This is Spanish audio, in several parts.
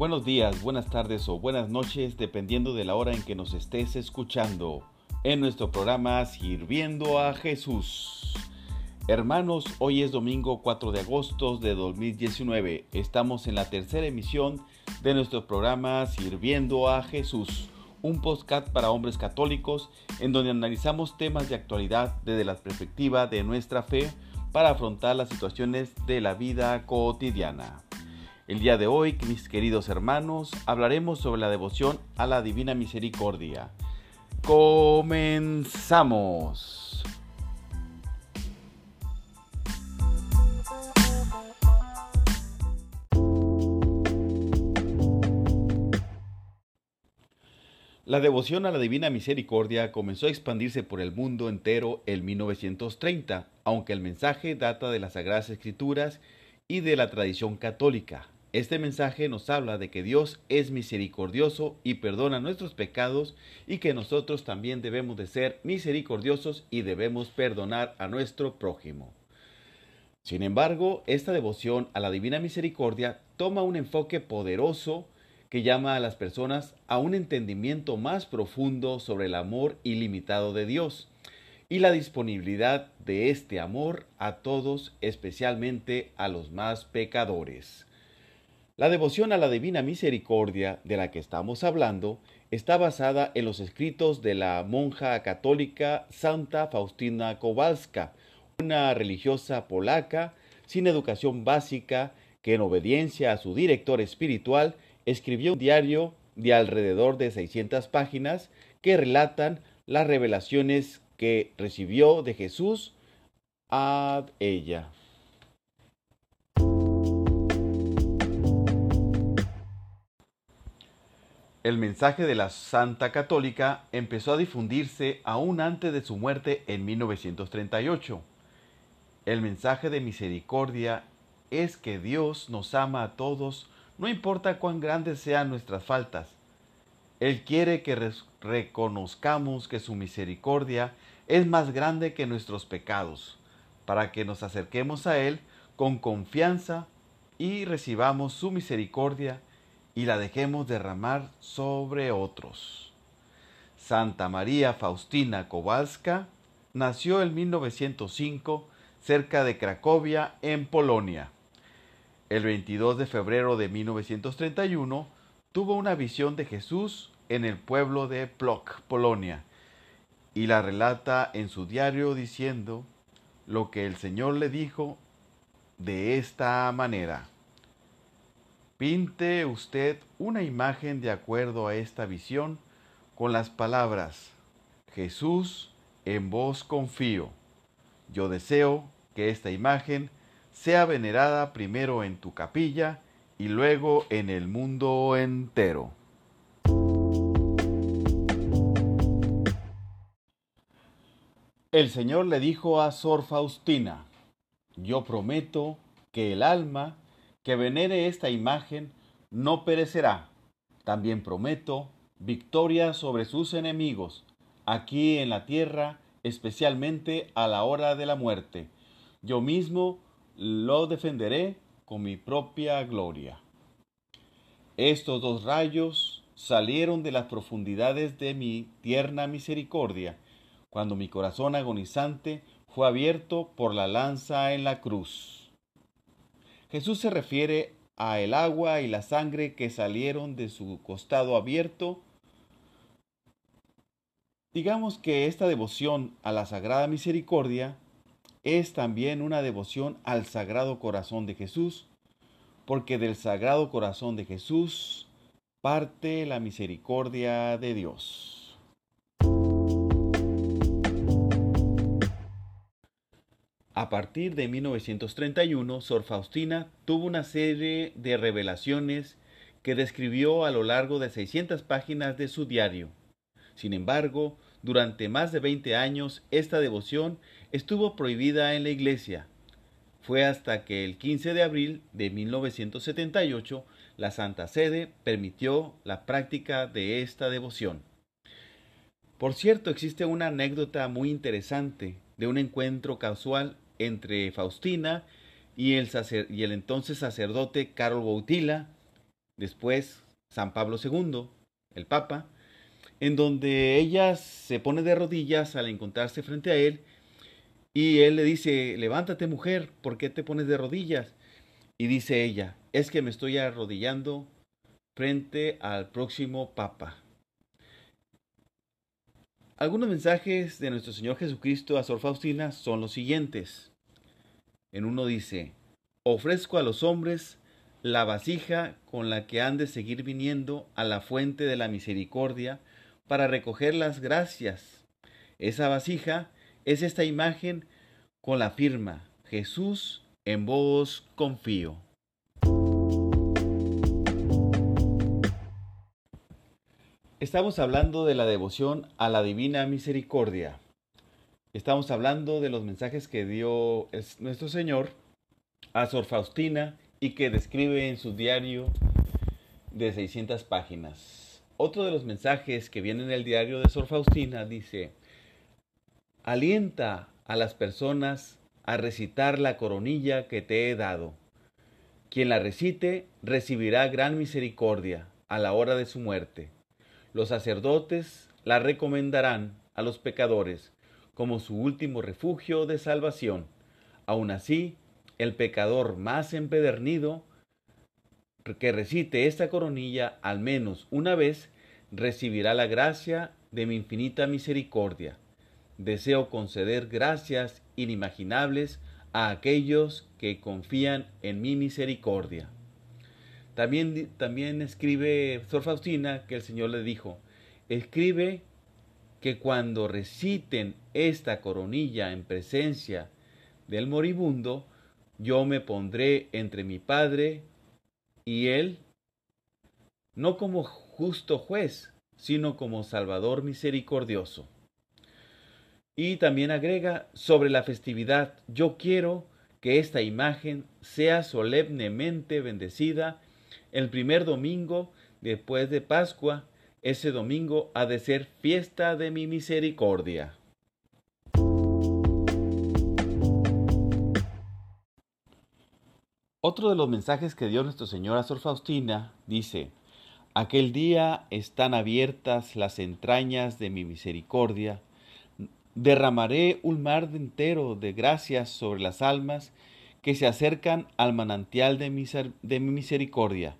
Buenos días, buenas tardes o buenas noches, dependiendo de la hora en que nos estés escuchando, en nuestro programa Sirviendo a Jesús. Hermanos, hoy es domingo 4 de agosto de 2019. Estamos en la tercera emisión de nuestro programa Sirviendo a Jesús, un podcast para hombres católicos en donde analizamos temas de actualidad desde la perspectiva de nuestra fe para afrontar las situaciones de la vida cotidiana. El día de hoy, mis queridos hermanos, hablaremos sobre la devoción a la Divina Misericordia. Comenzamos. La devoción a la Divina Misericordia comenzó a expandirse por el mundo entero en 1930, aunque el mensaje data de las Sagradas Escrituras y de la tradición católica. Este mensaje nos habla de que Dios es misericordioso y perdona nuestros pecados y que nosotros también debemos de ser misericordiosos y debemos perdonar a nuestro prójimo. Sin embargo, esta devoción a la Divina Misericordia toma un enfoque poderoso que llama a las personas a un entendimiento más profundo sobre el amor ilimitado de Dios y la disponibilidad de este amor a todos, especialmente a los más pecadores. La devoción a la Divina Misericordia de la que estamos hablando está basada en los escritos de la monja católica Santa Faustina Kowalska, una religiosa polaca sin educación básica que en obediencia a su director espiritual escribió un diario de alrededor de 600 páginas que relatan las revelaciones que recibió de Jesús a ella. El mensaje de la Santa Católica empezó a difundirse aún antes de su muerte en 1938. El mensaje de misericordia es que Dios nos ama a todos, no importa cuán grandes sean nuestras faltas. Él quiere que reconozcamos que su misericordia es más grande que nuestros pecados, para que nos acerquemos a Él con confianza y recibamos su misericordia y la dejemos derramar sobre otros. Santa María Faustina Kowalska nació en 1905 cerca de Cracovia, en Polonia. El 22 de febrero de 1931 tuvo una visión de Jesús en el pueblo de Plock, Polonia, y la relata en su diario diciendo lo que el Señor le dijo de esta manera. Pinte usted una imagen de acuerdo a esta visión con las palabras, Jesús, en vos confío. Yo deseo que esta imagen sea venerada primero en tu capilla y luego en el mundo entero. El Señor le dijo a Sor Faustina, yo prometo que el alma que venere esta imagen no perecerá. También prometo victoria sobre sus enemigos, aquí en la tierra, especialmente a la hora de la muerte. Yo mismo lo defenderé con mi propia gloria. Estos dos rayos salieron de las profundidades de mi tierna misericordia, cuando mi corazón agonizante fue abierto por la lanza en la cruz. Jesús se refiere a el agua y la sangre que salieron de su costado abierto. Digamos que esta devoción a la Sagrada Misericordia es también una devoción al Sagrado Corazón de Jesús, porque del Sagrado Corazón de Jesús parte la misericordia de Dios. A partir de 1931, Sor Faustina tuvo una serie de revelaciones que describió a lo largo de 600 páginas de su diario. Sin embargo, durante más de 20 años esta devoción estuvo prohibida en la Iglesia. Fue hasta que el 15 de abril de 1978 la Santa Sede permitió la práctica de esta devoción. Por cierto, existe una anécdota muy interesante de un encuentro casual entre Faustina y el, y el entonces sacerdote Carol Boutila, después San Pablo II, el Papa, en donde ella se pone de rodillas al encontrarse frente a él y él le dice, levántate mujer, ¿por qué te pones de rodillas? Y dice ella, es que me estoy arrodillando frente al próximo Papa. Algunos mensajes de nuestro Señor Jesucristo a Sor Faustina son los siguientes. En uno dice, ofrezco a los hombres la vasija con la que han de seguir viniendo a la fuente de la misericordia para recoger las gracias. Esa vasija es esta imagen con la firma Jesús en vos confío. Estamos hablando de la devoción a la divina misericordia. Estamos hablando de los mensajes que dio nuestro Señor a Sor Faustina y que describe en su diario de 600 páginas. Otro de los mensajes que viene en el diario de Sor Faustina dice, alienta a las personas a recitar la coronilla que te he dado. Quien la recite recibirá gran misericordia a la hora de su muerte. Los sacerdotes la recomendarán a los pecadores como su último refugio de salvación. Aun así, el pecador más empedernido que recite esta coronilla al menos una vez recibirá la gracia de mi infinita misericordia. Deseo conceder gracias inimaginables a aquellos que confían en mi misericordia. También, también escribe Sor Faustina que el Señor le dijo, escribe que cuando reciten esta coronilla en presencia del moribundo, yo me pondré entre mi Padre y Él, no como justo juez, sino como Salvador misericordioso. Y también agrega sobre la festividad, yo quiero que esta imagen sea solemnemente bendecida el primer domingo después de Pascua. Ese domingo ha de ser fiesta de mi misericordia. Otro de los mensajes que dio nuestro Señor a Sor Faustina dice, Aquel día están abiertas las entrañas de mi misericordia, derramaré un mar entero de gracias sobre las almas que se acercan al manantial de mi, de mi misericordia.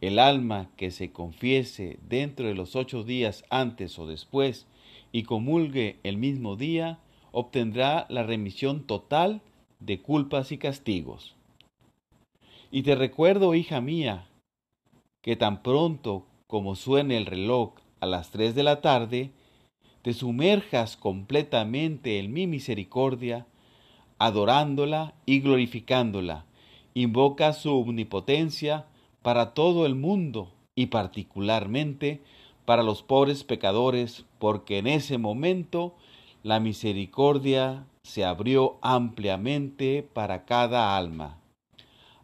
El alma que se confiese dentro de los ocho días antes o después y comulgue el mismo día, obtendrá la remisión total de culpas y castigos. Y te recuerdo, hija mía, que tan pronto como suene el reloj a las tres de la tarde, te sumerjas completamente en mi misericordia, adorándola y glorificándola. Invoca su omnipotencia para todo el mundo y particularmente para los pobres pecadores, porque en ese momento la misericordia se abrió ampliamente para cada alma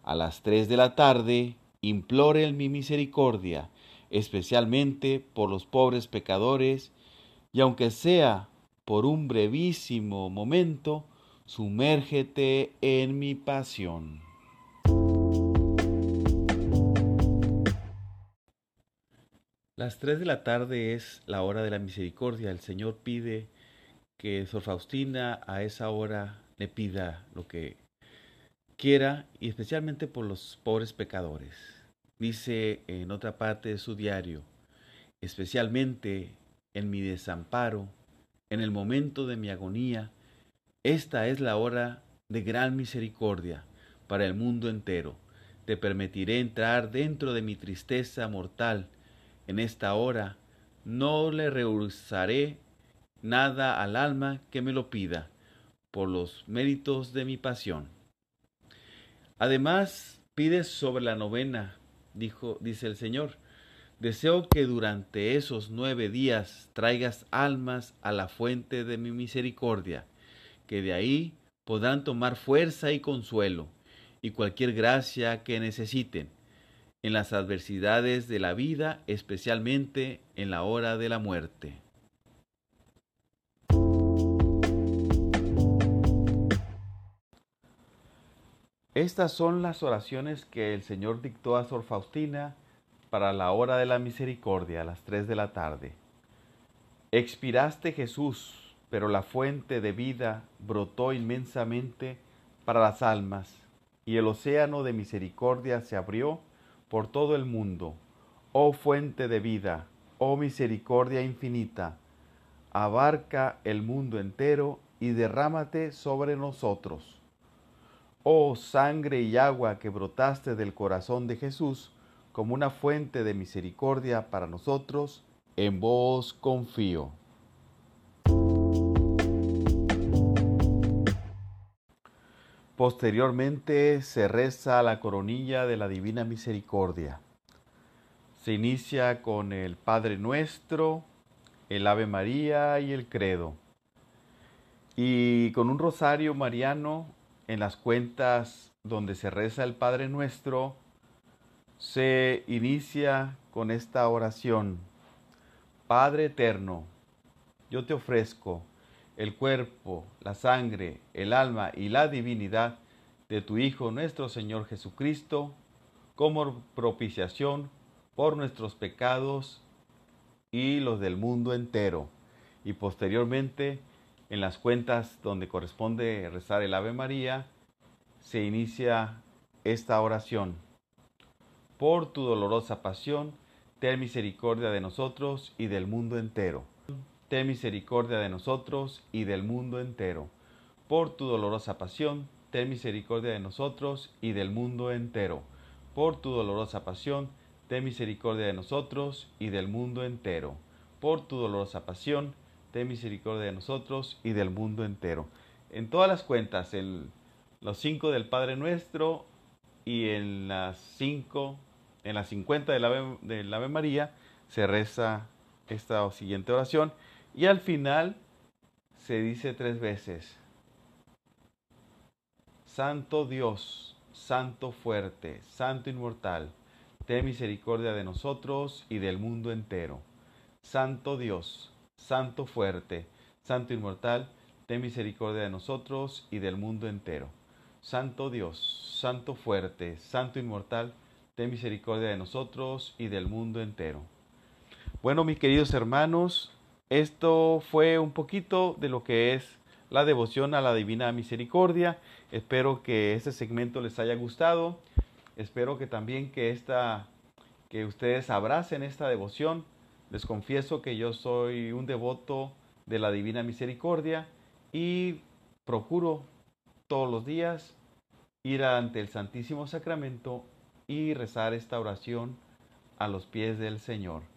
a las tres de la tarde, implore mi misericordia, especialmente por los pobres pecadores, y aunque sea por un brevísimo momento, sumérgete en mi pasión. Las tres de la tarde es la hora de la misericordia. El Señor pide que Sor Faustina a esa hora le pida lo que quiera y especialmente por los pobres pecadores. Dice en otra parte de su diario, especialmente en mi desamparo, en el momento de mi agonía, esta es la hora de gran misericordia para el mundo entero. Te permitiré entrar dentro de mi tristeza mortal. En esta hora no le rehusaré nada al alma que me lo pida, por los méritos de mi pasión. Además, pides sobre la novena, dijo, dice el Señor. Deseo que durante esos nueve días traigas almas a la fuente de mi misericordia, que de ahí podrán tomar fuerza y consuelo, y cualquier gracia que necesiten, en las adversidades de la vida, especialmente en la hora de la muerte. Estas son las oraciones que el Señor dictó a Sor Faustina para la hora de la misericordia a las tres de la tarde. Expiraste Jesús, pero la fuente de vida brotó inmensamente para las almas, y el océano de misericordia se abrió por todo el mundo. Oh fuente de vida, oh misericordia infinita, abarca el mundo entero y derrámate sobre nosotros. Oh sangre y agua que brotaste del corazón de Jesús como una fuente de misericordia para nosotros, en vos confío. Posteriormente se reza la coronilla de la Divina Misericordia. Se inicia con el Padre Nuestro, el Ave María y el Credo. Y con un rosario mariano en las cuentas donde se reza el Padre Nuestro, se inicia con esta oración. Padre eterno, yo te ofrezco el cuerpo, la sangre, el alma y la divinidad de tu Hijo nuestro Señor Jesucristo como propiciación por nuestros pecados y los del mundo entero. Y posteriormente en las cuentas donde corresponde rezar el Ave María, se inicia esta oración. Por tu dolorosa pasión, ten misericordia de nosotros y del mundo entero. Ten misericordia de nosotros y del mundo entero. Por tu dolorosa pasión, ten misericordia de nosotros y del mundo entero. Por tu dolorosa pasión, ten misericordia de nosotros y del mundo entero. Por tu dolorosa pasión, ten misericordia de nosotros y del mundo entero. En todas las cuentas, en los cinco del Padre Nuestro y en las cinco, en las cincuenta del Ave, del María, se reza esta siguiente oración y al final se dice tres veces, Santo Dios, Santo fuerte, Santo inmortal, ten misericordia de nosotros y del mundo entero. Santo Dios, Santo fuerte, Santo inmortal, ten misericordia de nosotros y del mundo entero. Santo Dios, Santo fuerte, Santo inmortal, ten misericordia de nosotros y del mundo entero. Bueno, mis queridos hermanos, esto fue un poquito de lo que es la devoción a la Divina Misericordia. Espero que este segmento les haya gustado. Espero que también que esta que ustedes abracen esta devoción les confieso que yo soy un devoto de la Divina Misericordia y procuro todos los días ir ante el Santísimo Sacramento y rezar esta oración a los pies del Señor.